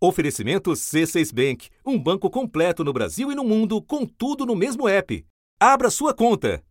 Oferecimento C6 Bank, um banco completo no Brasil e no mundo, com tudo no mesmo app. Abra sua conta.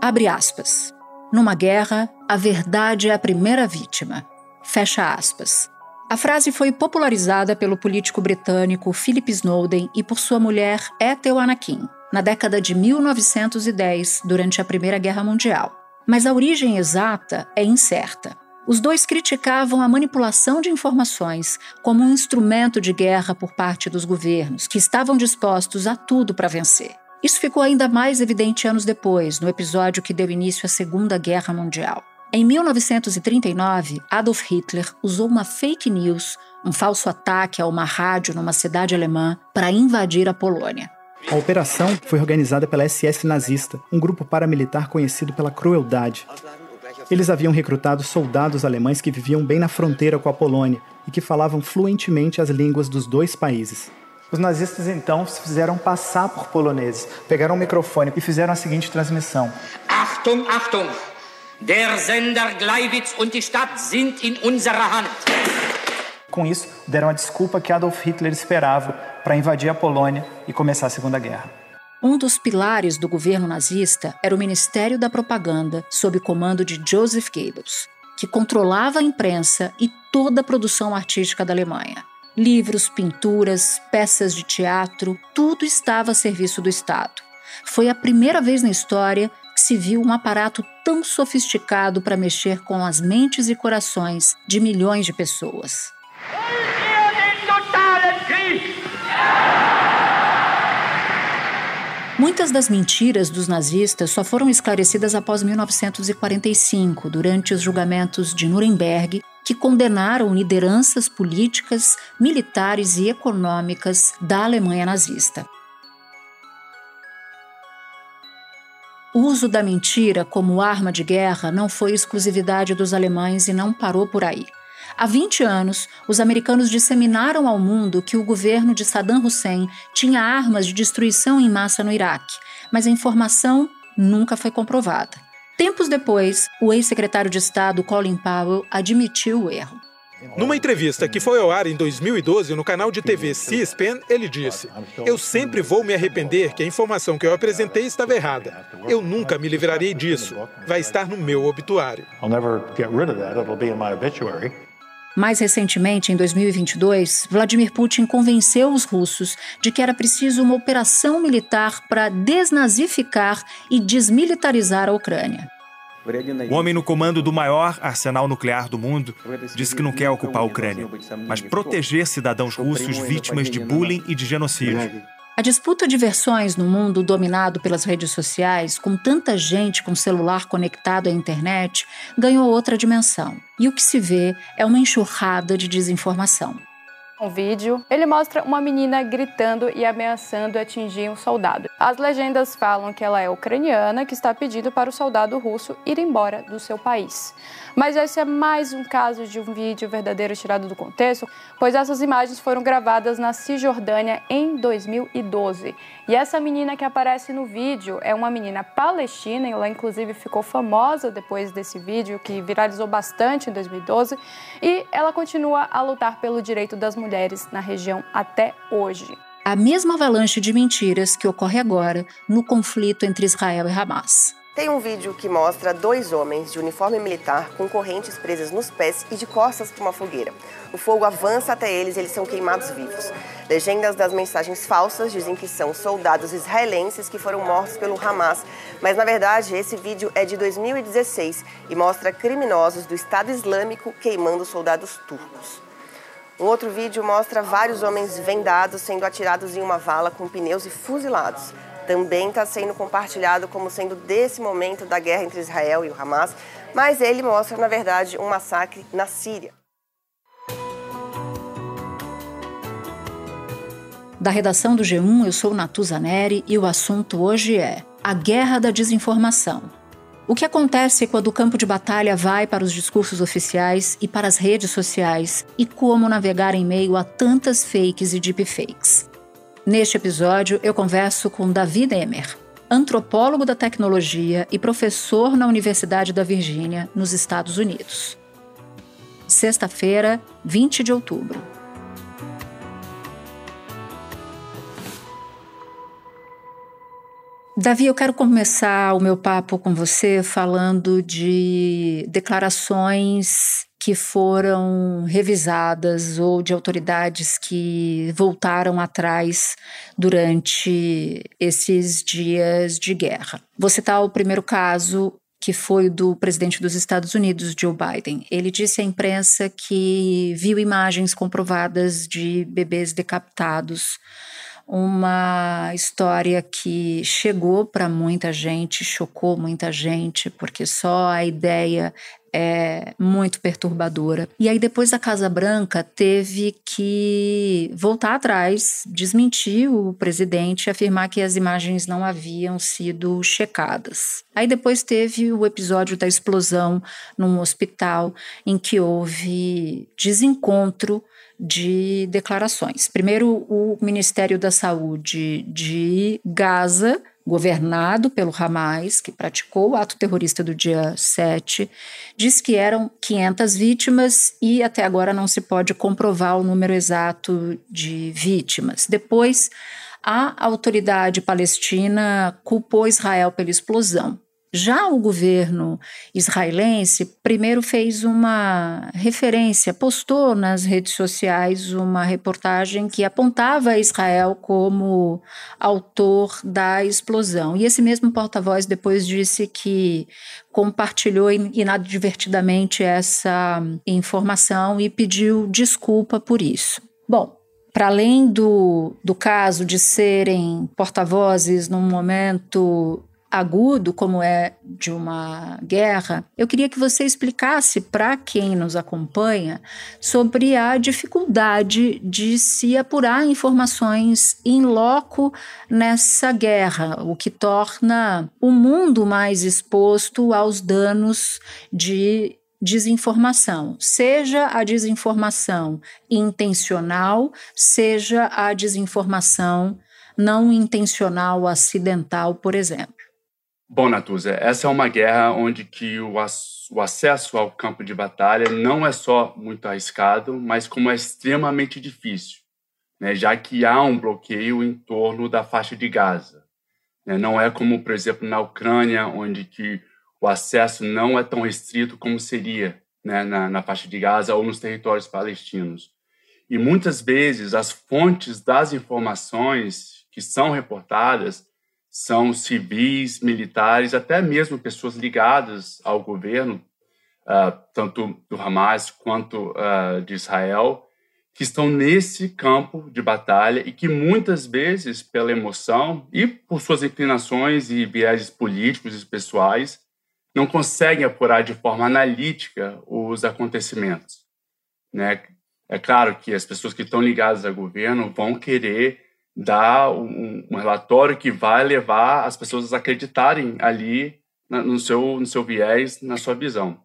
Abre aspas. Numa guerra, a verdade é a primeira vítima. Fecha aspas. A frase foi popularizada pelo político britânico Philip Snowden e por sua mulher Ethel Anakin, na década de 1910, durante a Primeira Guerra Mundial. Mas a origem exata é incerta. Os dois criticavam a manipulação de informações como um instrumento de guerra por parte dos governos, que estavam dispostos a tudo para vencer. Isso ficou ainda mais evidente anos depois, no episódio que deu início à Segunda Guerra Mundial. Em 1939, Adolf Hitler usou uma fake news, um falso ataque a uma rádio numa cidade alemã, para invadir a Polônia. A operação foi organizada pela SS nazista, um grupo paramilitar conhecido pela crueldade. Eles haviam recrutado soldados alemães que viviam bem na fronteira com a Polônia e que falavam fluentemente as línguas dos dois países. Os nazistas então se fizeram passar por poloneses, pegaram um microfone e fizeram a seguinte transmissão: Achtung, Achtung! Der Sender Gleiwitz und die Stadt sind in unserer Hand. Com isso, deram a desculpa que Adolf Hitler esperava para invadir a Polônia e começar a Segunda Guerra. Um dos pilares do governo nazista era o Ministério da Propaganda, sob comando de Joseph Goebbels, que controlava a imprensa e toda a produção artística da Alemanha. Livros, pinturas, peças de teatro, tudo estava a serviço do Estado. Foi a primeira vez na história que se viu um aparato tão sofisticado para mexer com as mentes e corações de milhões de pessoas. Muitas das mentiras dos nazistas só foram esclarecidas após 1945, durante os julgamentos de Nuremberg, que condenaram lideranças políticas, militares e econômicas da Alemanha nazista. O uso da mentira como arma de guerra não foi exclusividade dos alemães e não parou por aí. Há 20 anos, os americanos disseminaram ao mundo que o governo de Saddam Hussein tinha armas de destruição em massa no Iraque, mas a informação nunca foi comprovada. Tempos depois, o ex-secretário de Estado Colin Powell admitiu o erro. Numa entrevista que foi ao ar em 2012 no canal de TV C-SPAN, ele disse: Eu sempre vou me arrepender que a informação que eu apresentei estava errada. Eu nunca me livrarei disso. Vai estar no meu obituário. Mais recentemente, em 2022, Vladimir Putin convenceu os russos de que era preciso uma operação militar para desnazificar e desmilitarizar a Ucrânia. O homem no comando do maior arsenal nuclear do mundo disse que não quer ocupar a Ucrânia, mas proteger cidadãos russos vítimas de bullying e de genocídio. A disputa de versões no mundo dominado pelas redes sociais, com tanta gente com celular conectado à internet, ganhou outra dimensão. E o que se vê é uma enxurrada de desinformação. Um vídeo, ele mostra uma menina gritando e ameaçando atingir um soldado. As legendas falam que ela é ucraniana que está pedindo para o soldado russo ir embora do seu país. Mas esse é mais um caso de um vídeo verdadeiro tirado do contexto, pois essas imagens foram gravadas na Cisjordânia em 2012. E essa menina que aparece no vídeo é uma menina palestina, e ela inclusive ficou famosa depois desse vídeo, que viralizou bastante em 2012, e ela continua a lutar pelo direito das mulheres na região até hoje. A mesma avalanche de mentiras que ocorre agora no conflito entre Israel e Hamas. Tem um vídeo que mostra dois homens de uniforme militar com correntes presas nos pés e de costas para uma fogueira. O fogo avança até eles e eles são queimados vivos. Legendas das mensagens falsas dizem que são soldados israelenses que foram mortos pelo Hamas, mas na verdade esse vídeo é de 2016 e mostra criminosos do Estado Islâmico queimando soldados turcos. Um outro vídeo mostra vários homens vendados sendo atirados em uma vala com pneus e fuzilados também está sendo compartilhado como sendo desse momento da guerra entre Israel e o Hamas, mas ele mostra, na verdade, um massacre na Síria. Da redação do G1, eu sou Natuza Neri e o assunto hoje é a guerra da desinformação. O que acontece quando o campo de batalha vai para os discursos oficiais e para as redes sociais e como navegar em meio a tantas fakes e deepfakes? Neste episódio, eu converso com David Emer, antropólogo da tecnologia e professor na Universidade da Virgínia, nos Estados Unidos. sexta-feira, 20 de outubro. Davi, eu quero começar o meu papo com você falando de declarações que foram revisadas ou de autoridades que voltaram atrás durante esses dias de guerra. Vou citar o primeiro caso, que foi do presidente dos Estados Unidos, Joe Biden. Ele disse à imprensa que viu imagens comprovadas de bebês decapitados uma história que chegou para muita gente, chocou muita gente, porque só a ideia é muito perturbadora. E aí, depois a Casa Branca teve que voltar atrás, desmentir o presidente, afirmar que as imagens não haviam sido checadas. Aí, depois teve o episódio da explosão num hospital em que houve desencontro de declarações. Primeiro, o Ministério da Saúde de Gaza, governado pelo Hamas, que praticou o ato terrorista do dia 7, diz que eram 500 vítimas e até agora não se pode comprovar o número exato de vítimas. Depois, a autoridade palestina culpou Israel pela explosão. Já o governo israelense primeiro fez uma referência, postou nas redes sociais uma reportagem que apontava Israel como autor da explosão. E esse mesmo porta-voz depois disse que compartilhou inadvertidamente essa informação e pediu desculpa por isso. Bom, para além do, do caso de serem porta-vozes num momento agudo, como é de uma guerra, eu queria que você explicasse para quem nos acompanha sobre a dificuldade de se apurar informações em loco nessa guerra, o que torna o mundo mais exposto aos danos de desinformação, seja a desinformação intencional, seja a desinformação não intencional acidental, por exemplo. Bom, Natuza, essa é uma guerra onde que o, o acesso ao campo de batalha não é só muito arriscado, mas como é extremamente difícil, né, já que há um bloqueio em torno da faixa de Gaza. Né, não é como, por exemplo, na Ucrânia, onde que o acesso não é tão restrito como seria né, na, na faixa de Gaza ou nos territórios palestinos. E muitas vezes as fontes das informações que são reportadas são civis, militares, até mesmo pessoas ligadas ao governo, uh, tanto do Hamas quanto uh, de Israel, que estão nesse campo de batalha e que muitas vezes, pela emoção e por suas inclinações e viéses políticos e pessoais, não conseguem apurar de forma analítica os acontecimentos. Né? É claro que as pessoas que estão ligadas ao governo vão querer dar um, um, relatório que vai levar as pessoas a acreditarem ali na, no, seu, no seu viés, na sua visão.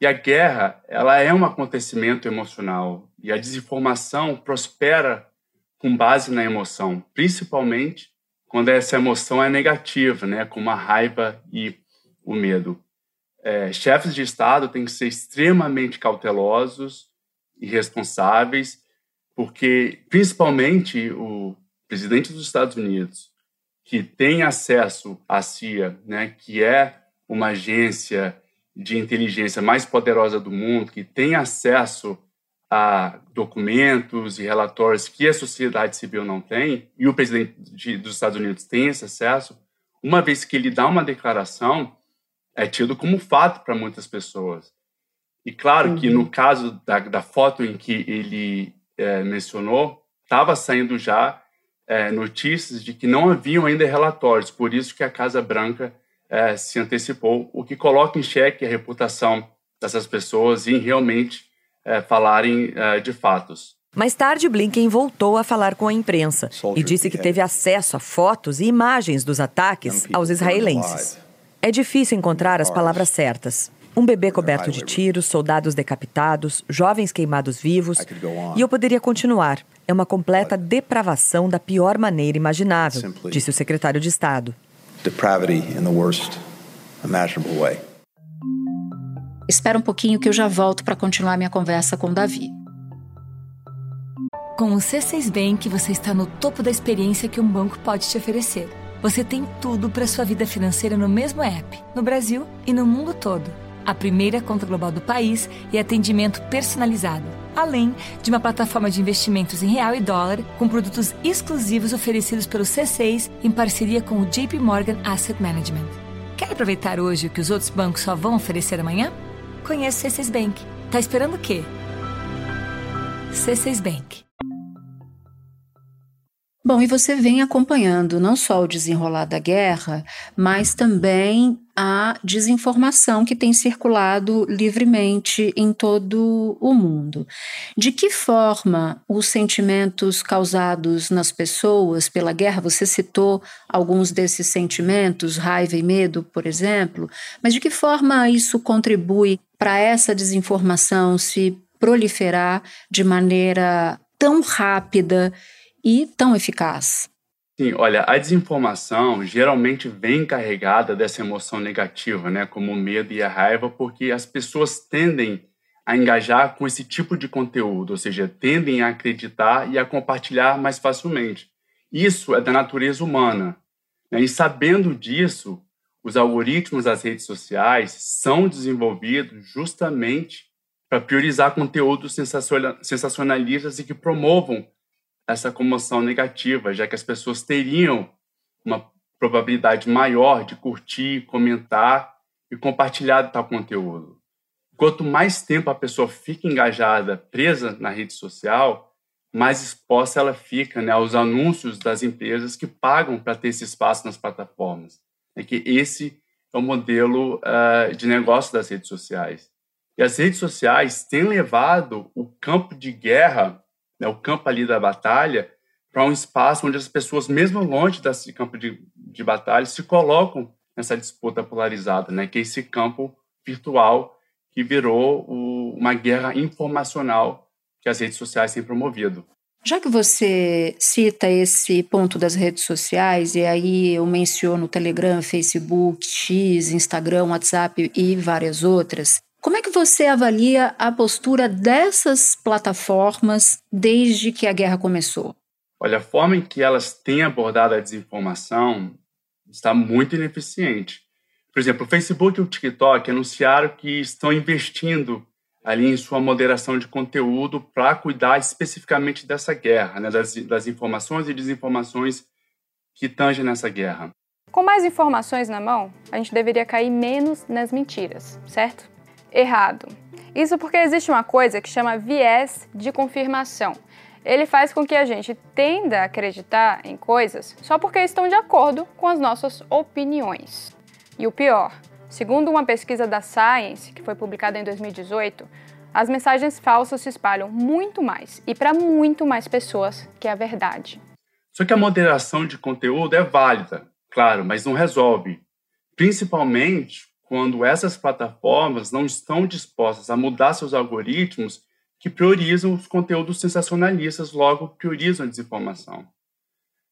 E a guerra, ela é um acontecimento emocional e a desinformação prospera com base na emoção, principalmente quando essa emoção é negativa, né, como a raiva e o medo. É, chefes de Estado têm que ser extremamente cautelosos e responsáveis, porque principalmente o presidente dos Estados Unidos, que tem acesso à CIA, né, que é uma agência de inteligência mais poderosa do mundo, que tem acesso a documentos e relatórios que a sociedade civil não tem, e o presidente de, dos Estados Unidos tem esse acesso, uma vez que ele dá uma declaração, é tido como fato para muitas pessoas. E claro uhum. que no caso da, da, foto em que ele é, mencionou, estava saindo já é, notícias de que não haviam ainda relatórios, por isso que a Casa Branca é, se antecipou, o que coloca em xeque a reputação dessas pessoas em realmente é, falarem é, de fatos. Mais tarde, Blinken voltou a falar com a imprensa e disse que teve acesso a fotos e imagens dos ataques aos israelenses. É difícil encontrar as palavras certas. Um bebê coberto de tiros, soldados decapitados, jovens queimados vivos. E eu poderia continuar. É uma completa depravação da pior maneira imaginável, disse o secretário de Estado. Espera um pouquinho que eu já volto para continuar minha conversa com o Davi. Com o C6 Bank, você está no topo da experiência que um banco pode te oferecer. Você tem tudo para sua vida financeira no mesmo app, no Brasil e no mundo todo. A primeira conta global do país e atendimento personalizado, além de uma plataforma de investimentos em real e dólar com produtos exclusivos oferecidos pelo C6 em parceria com o JP Morgan Asset Management. Quer aproveitar hoje o que os outros bancos só vão oferecer amanhã? Conheça o C6 Bank. Tá esperando o quê? C6 Bank. Bom, e você vem acompanhando não só o desenrolar da guerra, mas também a desinformação que tem circulado livremente em todo o mundo. De que forma os sentimentos causados nas pessoas pela guerra, você citou alguns desses sentimentos, raiva e medo, por exemplo, mas de que forma isso contribui para essa desinformação se proliferar de maneira tão rápida e tão eficaz? Sim, olha, a desinformação geralmente vem carregada dessa emoção negativa, né, como o medo e a raiva, porque as pessoas tendem a engajar com esse tipo de conteúdo, ou seja, tendem a acreditar e a compartilhar mais facilmente. Isso é da natureza humana. Né? E sabendo disso, os algoritmos das redes sociais são desenvolvidos justamente para priorizar conteúdos sensacionalistas e que promovam essa comoção negativa, já que as pessoas teriam uma probabilidade maior de curtir, comentar e compartilhar tal conteúdo. Quanto mais tempo a pessoa fica engajada, presa na rede social, mais exposta ela fica né, aos anúncios das empresas que pagam para ter esse espaço nas plataformas. É que esse é o modelo uh, de negócio das redes sociais. E as redes sociais têm levado o campo de guerra né, o campo ali da batalha, para um espaço onde as pessoas, mesmo longe desse campo de, de batalha, se colocam nessa disputa polarizada, né, que é esse campo virtual que virou o, uma guerra informacional que as redes sociais têm promovido. Já que você cita esse ponto das redes sociais, e aí eu menciono Telegram, Facebook, X, Instagram, WhatsApp e várias outras, como é que você avalia a postura dessas plataformas desde que a guerra começou? Olha, a forma em que elas têm abordado a desinformação está muito ineficiente. Por exemplo, o Facebook e o TikTok anunciaram que estão investindo ali em sua moderação de conteúdo para cuidar especificamente dessa guerra, né, das, das informações e desinformações que tangem nessa guerra. Com mais informações na mão, a gente deveria cair menos nas mentiras, certo? Errado. Isso porque existe uma coisa que chama viés de confirmação. Ele faz com que a gente tenda a acreditar em coisas só porque estão de acordo com as nossas opiniões. E o pior, segundo uma pesquisa da Science, que foi publicada em 2018, as mensagens falsas se espalham muito mais e para muito mais pessoas que a verdade. Só que a moderação de conteúdo é válida, claro, mas não resolve. Principalmente quando essas plataformas não estão dispostas a mudar seus algoritmos que priorizam os conteúdos sensacionalistas, logo priorizam a desinformação.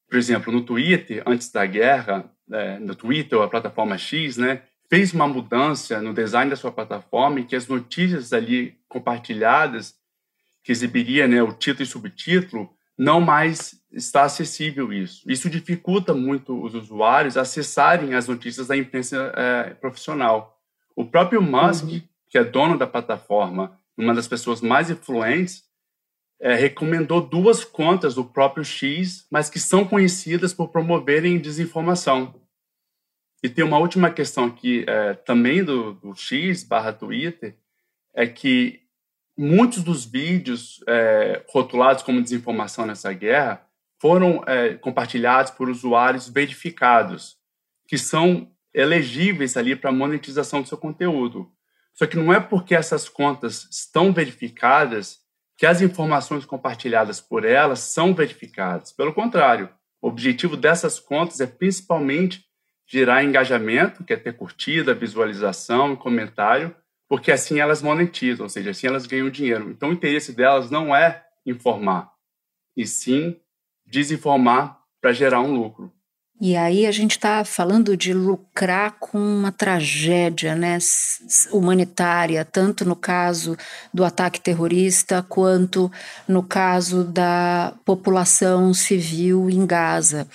Por exemplo, no Twitter, antes da guerra, é, no Twitter, a plataforma X, né, fez uma mudança no design da sua plataforma em que as notícias ali compartilhadas, que exibiria né, o título e subtítulo, não mais está acessível isso. Isso dificulta muito os usuários acessarem as notícias da imprensa é, profissional. O próprio Musk, uhum. que é dono da plataforma, uma das pessoas mais influentes, é, recomendou duas contas do próprio X, mas que são conhecidas por promoverem desinformação. E tem uma última questão aqui, é, também do, do X barra Twitter, é que muitos dos vídeos é, rotulados como desinformação nessa guerra foram é, compartilhados por usuários verificados, que são elegíveis ali para monetização do seu conteúdo. Só que não é porque essas contas estão verificadas que as informações compartilhadas por elas são verificadas. Pelo contrário, o objetivo dessas contas é principalmente gerar engajamento, que é ter curtida, visualização e comentário, porque assim elas monetizam, ou seja, assim elas ganham dinheiro. Então o interesse delas não é informar, e sim desinformar para gerar um lucro. E aí a gente está falando de lucrar com uma tragédia né, humanitária, tanto no caso do ataque terrorista, quanto no caso da população civil em Gaza.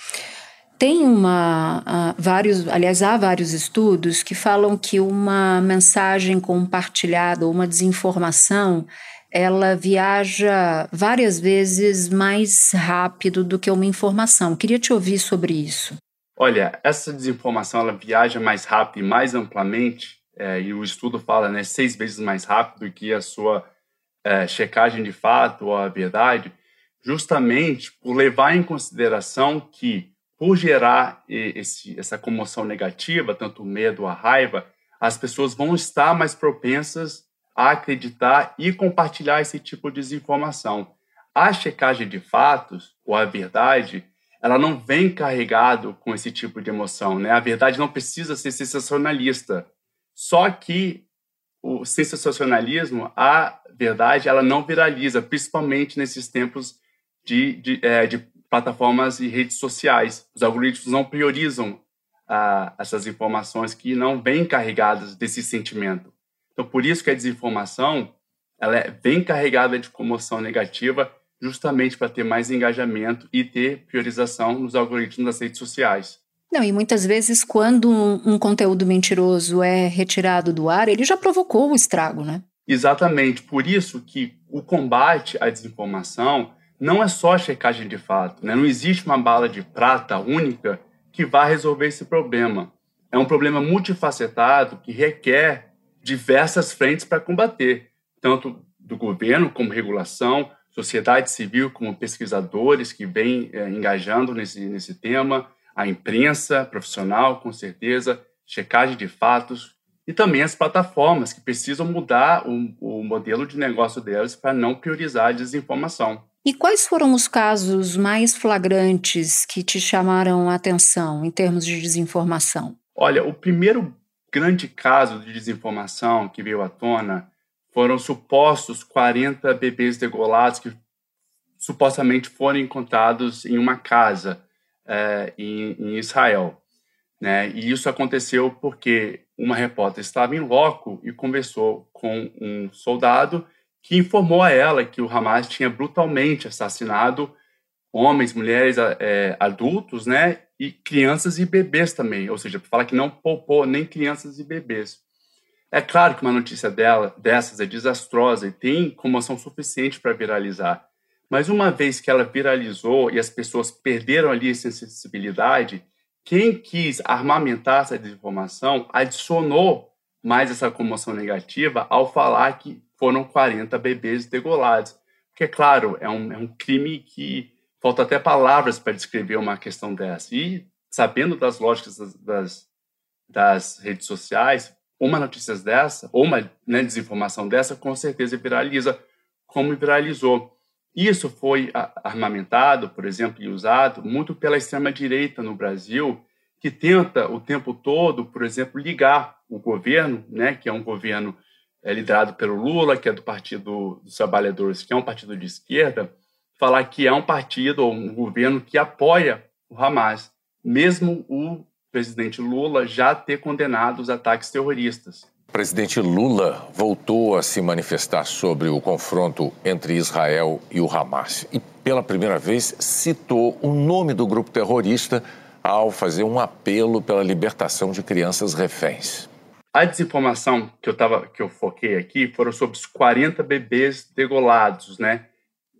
Tem uma, uh, vários, aliás, há vários estudos que falam que uma mensagem compartilhada, uma desinformação, ela viaja várias vezes mais rápido do que uma informação. Queria te ouvir sobre isso. Olha, essa desinformação ela viaja mais rápido e mais amplamente, é, e o estudo fala né, seis vezes mais rápido que a sua é, checagem de fato ou a verdade, justamente por levar em consideração que, por gerar esse, essa comoção negativa, tanto o medo, a raiva, as pessoas vão estar mais propensas a acreditar e compartilhar esse tipo de desinformação. A checagem de fatos, ou a verdade, ela não vem carregado com esse tipo de emoção, né? A verdade não precisa ser sensacionalista. Só que o sensacionalismo, a verdade, ela não viraliza, principalmente nesses tempos de, de, é, de plataformas e redes sociais. Os algoritmos não priorizam ah, essas informações que não vêm carregadas desse sentimento. Então, por isso que a desinformação ela é bem carregada de comoção negativa, justamente para ter mais engajamento e ter priorização nos algoritmos das redes sociais. Não, e muitas vezes, quando um, um conteúdo mentiroso é retirado do ar, ele já provocou o estrago, né? Exatamente. Por isso que o combate à desinformação não é só a checagem de fato. Né? Não existe uma bala de prata única que vá resolver esse problema. É um problema multifacetado que requer diversas frentes para combater, tanto do governo como regulação, sociedade civil como pesquisadores que vêm é, engajando nesse, nesse tema, a imprensa profissional, com certeza, checagem de fatos, e também as plataformas que precisam mudar o, o modelo de negócio delas para não priorizar a desinformação. E quais foram os casos mais flagrantes que te chamaram a atenção em termos de desinformação? Olha, o primeiro grande caso de desinformação que veio à tona foram supostos 40 bebês degolados que supostamente foram encontrados em uma casa é, em, em, Israel. Né? E isso aconteceu porque uma repórter estava em loco e conversou com um soldado que informou a ela que o Hamas tinha brutalmente assassinado homens, mulheres, é, adultos, né, e crianças e bebês também, ou seja, fala que não poupou nem crianças e bebês. É claro que uma notícia dela, dessas é desastrosa e tem comoção suficiente para viralizar, mas uma vez que ela viralizou e as pessoas perderam ali a sensibilidade, quem quis armamentar essa desinformação adicionou mais essa comoção negativa ao falar que foram 40 bebês degolados. Porque, claro, é um, é um crime que falta até palavras para descrever uma questão dessa. E sabendo das lógicas das, das, das redes sociais, uma notícia dessa, ou uma né, desinformação dessa, com certeza viraliza como viralizou. Isso foi armamentado, por exemplo, e usado muito pela extrema-direita no Brasil, que tenta o tempo todo, por exemplo, ligar o governo, né, que é um governo é, liderado pelo Lula, que é do Partido dos Trabalhadores, que é um partido de esquerda, falar que é um partido ou um governo que apoia o Hamas, mesmo o presidente Lula já ter condenado os ataques terroristas. O presidente Lula voltou a se manifestar sobre o confronto entre Israel e o Hamas e, pela primeira vez, citou o nome do grupo terrorista ao fazer um apelo pela libertação de crianças reféns. A desinformação que eu, tava, que eu foquei aqui foram sobre os 40 bebês degolados, né?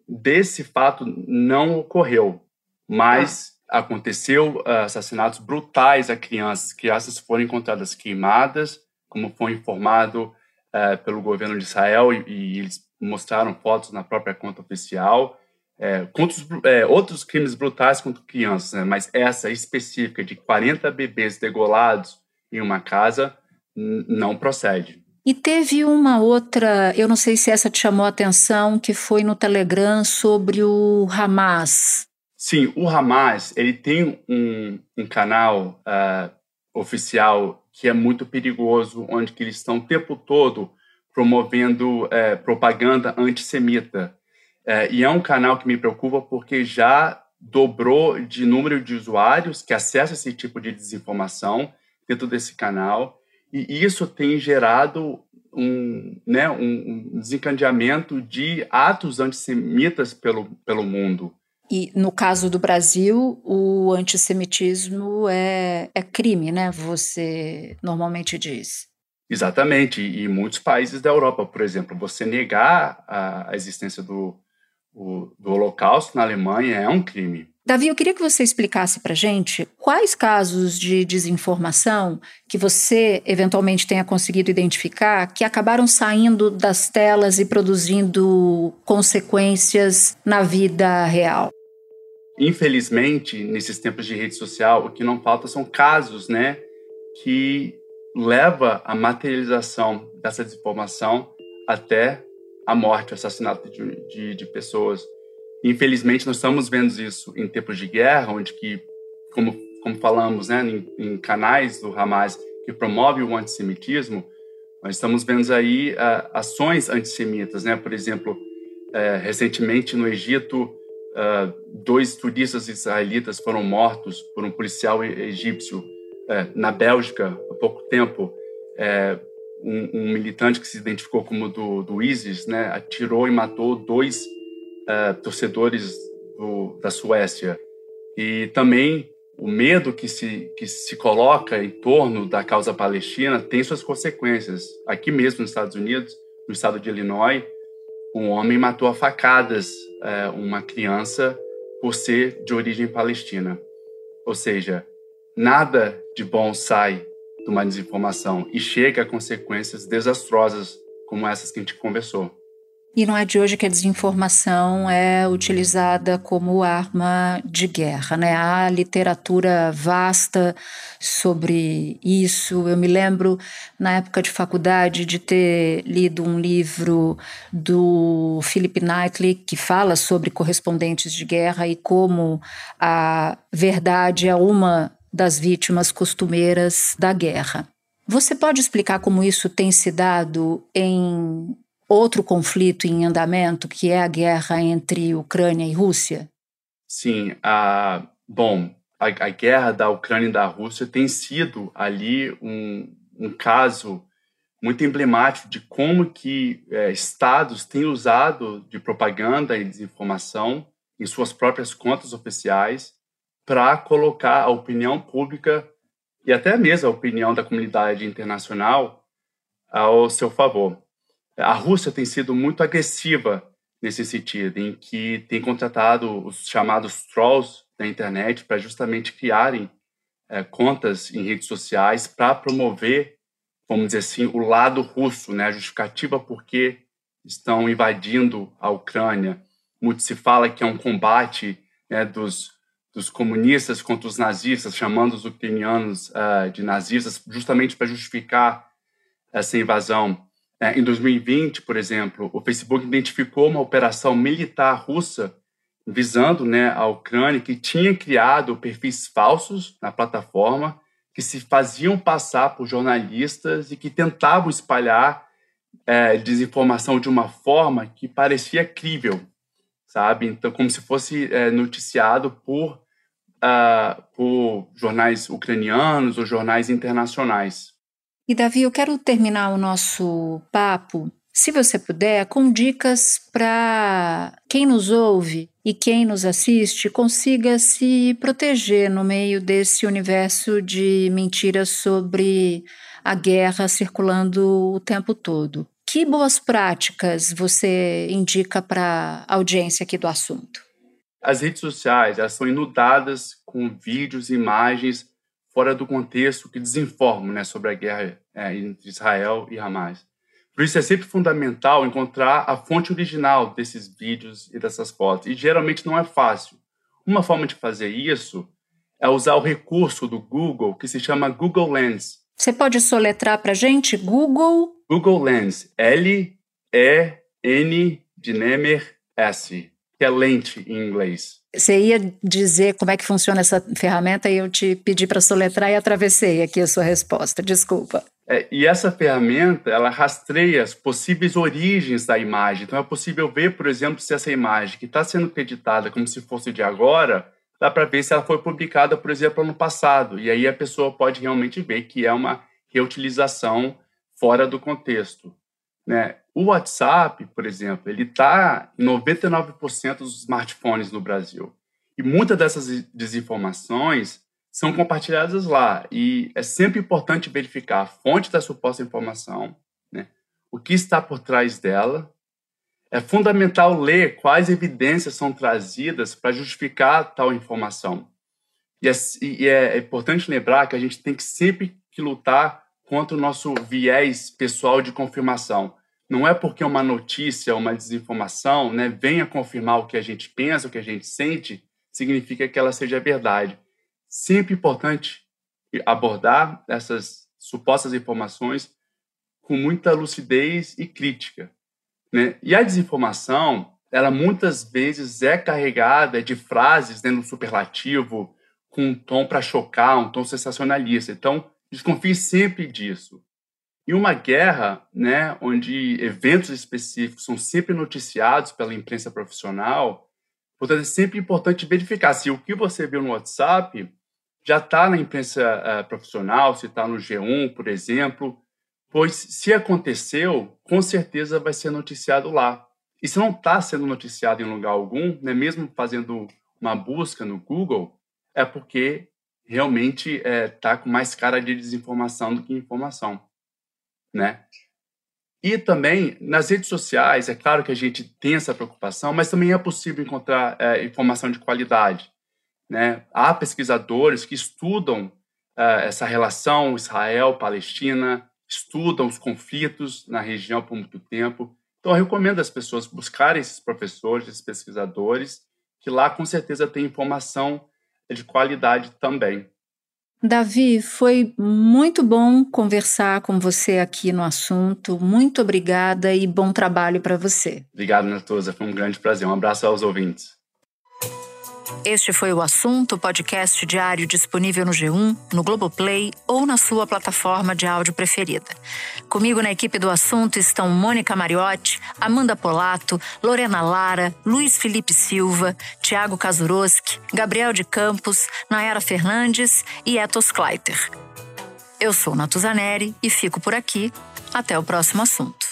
desse fato não ocorreu, mas ah. aconteceu uh, assassinatos brutais a crianças. Crianças foram encontradas queimadas, como foi informado uh, pelo governo de Israel, e, e, eles mostraram fotos na própria conta oficial. É, outros, é, outros crimes brutais contra crianças, né? mas essa específica de 40 bebês degolados em uma casa não procede. E teve uma outra, eu não sei se essa te chamou a atenção, que foi no Telegram sobre o Hamas. Sim, o Hamas ele tem um, um canal uh, oficial que é muito perigoso, onde que eles estão o tempo todo promovendo uh, propaganda antissemita. Uh, e é um canal que me preocupa porque já dobrou de número de usuários que acessam esse tipo de desinformação dentro desse canal, e isso tem gerado um, né, um, desencadeamento de atos antissemitas pelo, pelo mundo. E no caso do Brasil, o antissemitismo é, é crime, né? Você normalmente diz. Exatamente. E muitos países da Europa, por exemplo, você negar a, existência do, o, do Holocausto na Alemanha é um crime. Davi, eu queria que você explicasse para gente quais casos de desinformação que você eventualmente tenha conseguido identificar que acabaram saindo das telas e produzindo consequências na vida real. Infelizmente, nesses tempos de rede social, o que não falta são casos, né, que leva a materialização dessa desinformação até a morte, o assassinato de, de, de, pessoas. Infelizmente, nós estamos vendo isso em tempos de guerra, onde que, como, como falamos, né, em, em canais do Hamas que promove o antissemitismo, nós estamos vendo aí uh, ações antissemitas, né? Por exemplo, uh, recentemente no Egito, uh, dois turistas israelitas foram mortos por um policial egípcio é, na Bélgica, há pouco tempo, é, um, um, militante que se identificou como do, do ISIS, né, atirou e matou dois torcedores do, da Suécia. E também o medo que se, que se coloca em torno da causa palestina tem suas consequências. Aqui mesmo nos Estados Unidos, no estado de Illinois, um homem matou a facadas é, uma criança por ser de origem palestina. Ou seja, nada de bom sai de uma desinformação e chega a consequências desastrosas como essas que a gente conversou. E não é de hoje que a desinformação é utilizada como arma de guerra, né? Há literatura vasta sobre isso. Eu me lembro, na época de faculdade, de ter lido um livro do Philip Knightley que fala sobre correspondentes de guerra e como a verdade é uma das vítimas costumeiras da guerra. Você pode explicar como isso tem se dado em outro conflito em andamento, que é a guerra entre Ucrânia e Rússia? Sim, a, bom, a, a guerra da Ucrânia e da Rússia tem sido ali um, um caso muito emblemático de como que é, estados têm usado de propaganda e desinformação em suas próprias contas oficiais para colocar a opinião pública e até mesmo a opinião da comunidade internacional ao seu favor. A Rússia tem sido muito agressiva nesse sentido, em que tem contratado os chamados trolls da internet para justamente criarem é, contas em redes sociais para promover, vamos dizer assim, o lado russo, né, a justificativa por que estão invadindo a Ucrânia. Muito se fala que é um combate né, dos dos comunistas contra os nazistas, chamando os ucranianos uh, de nazistas, justamente para justificar essa invasão. Uh, em 2020, por exemplo, o Facebook identificou uma operação militar russa visando né, a Ucrânia, que tinha criado perfis falsos na plataforma, que se faziam passar por jornalistas e que tentavam espalhar uh, desinformação de uma forma que parecia crível, sabe? Então, como se fosse é, noticiado por uh, por jornais ucranianos ou jornais internacionais. E Davi, eu quero terminar o nosso papo, se você puder, com dicas para quem nos ouve e quem nos assiste consiga se proteger no meio desse universo de mentiras sobre a guerra circulando o tempo todo. Que boas práticas você indica para a audiência aqui do assunto? As redes sociais elas são inundadas com vídeos e imagens fora do contexto que desinformam né, sobre a guerra é, entre Israel e Hamas. Por isso é sempre fundamental encontrar a fonte original desses vídeos e dessas fotos. E geralmente não é fácil. Uma forma de fazer isso é usar o recurso do Google que se chama Google Lens. Você pode soletrar para gente Google? Google Lens. L-E-N de Nemer S que é lente em inglês. Você ia dizer como é que funciona essa ferramenta e eu te pedi para soletrar e atravessei aqui a sua resposta. Desculpa. É, e essa ferramenta, ela rastreia as possíveis origens da imagem. Então, é possível ver, por exemplo, se essa imagem que está sendo creditada como se fosse de agora, dá para ver se ela foi publicada, por exemplo, ano passado. E aí a pessoa pode realmente ver que é uma reutilização fora do contexto. Né? O WhatsApp, por exemplo, ele está em 99% dos smartphones no Brasil. E muitas dessas desinformações são compartilhadas lá. E é sempre importante verificar a fonte da suposta informação, né? o que está por trás dela. É fundamental ler quais evidências são trazidas para justificar tal informação. E é, e é importante lembrar que a gente tem que sempre que lutar contra o nosso viés pessoal de confirmação. Não é porque uma notícia, uma desinformação, né, venha confirmar o que a gente pensa, o que a gente sente, significa que ela seja verdade sempre importante abordar essas supostas informações com muita lucidez e crítica. Né? E a desinformação, ela muitas vezes é carregada de frases né, no superlativo, com um tom para chocar, um tom sensacionalista. Então, desconfie sempre disso. Em uma guerra, né, onde eventos específicos são sempre noticiados pela imprensa profissional, portanto, é sempre importante verificar se o que você viu no WhatsApp já está na imprensa uh, profissional, se está no G1, por exemplo, pois se aconteceu, com certeza vai ser noticiado lá. E se não está sendo noticiado em lugar algum, né, mesmo fazendo uma busca no Google, é porque realmente está é, tá com mais cara de desinformação do que informação, né? E também nas redes sociais, é claro que a gente tem essa preocupação, mas também é possível encontrar é, informação de qualidade. Né? Há pesquisadores que estudam uh, essa relação Israel-Palestina, estudam os conflitos na região por muito tempo. Então, eu recomendo às pessoas buscarem esses professores, esses pesquisadores, que lá com certeza tem informação de qualidade também. Davi, foi muito bom conversar com você aqui no assunto. Muito obrigada e bom trabalho para você. Obrigado, Natuza. Foi um grande prazer. Um abraço aos ouvintes. Este foi o assunto podcast diário disponível no G1, no Globoplay ou na sua plataforma de áudio preferida. Comigo na equipe do assunto estão Mônica Mariotti, Amanda Polato, Lorena Lara, Luiz Felipe Silva, Tiago Kazuroski, Gabriel de Campos, Nayara Fernandes e Etos Kleiter. Eu sou Natuzaneri e fico por aqui. Até o próximo assunto.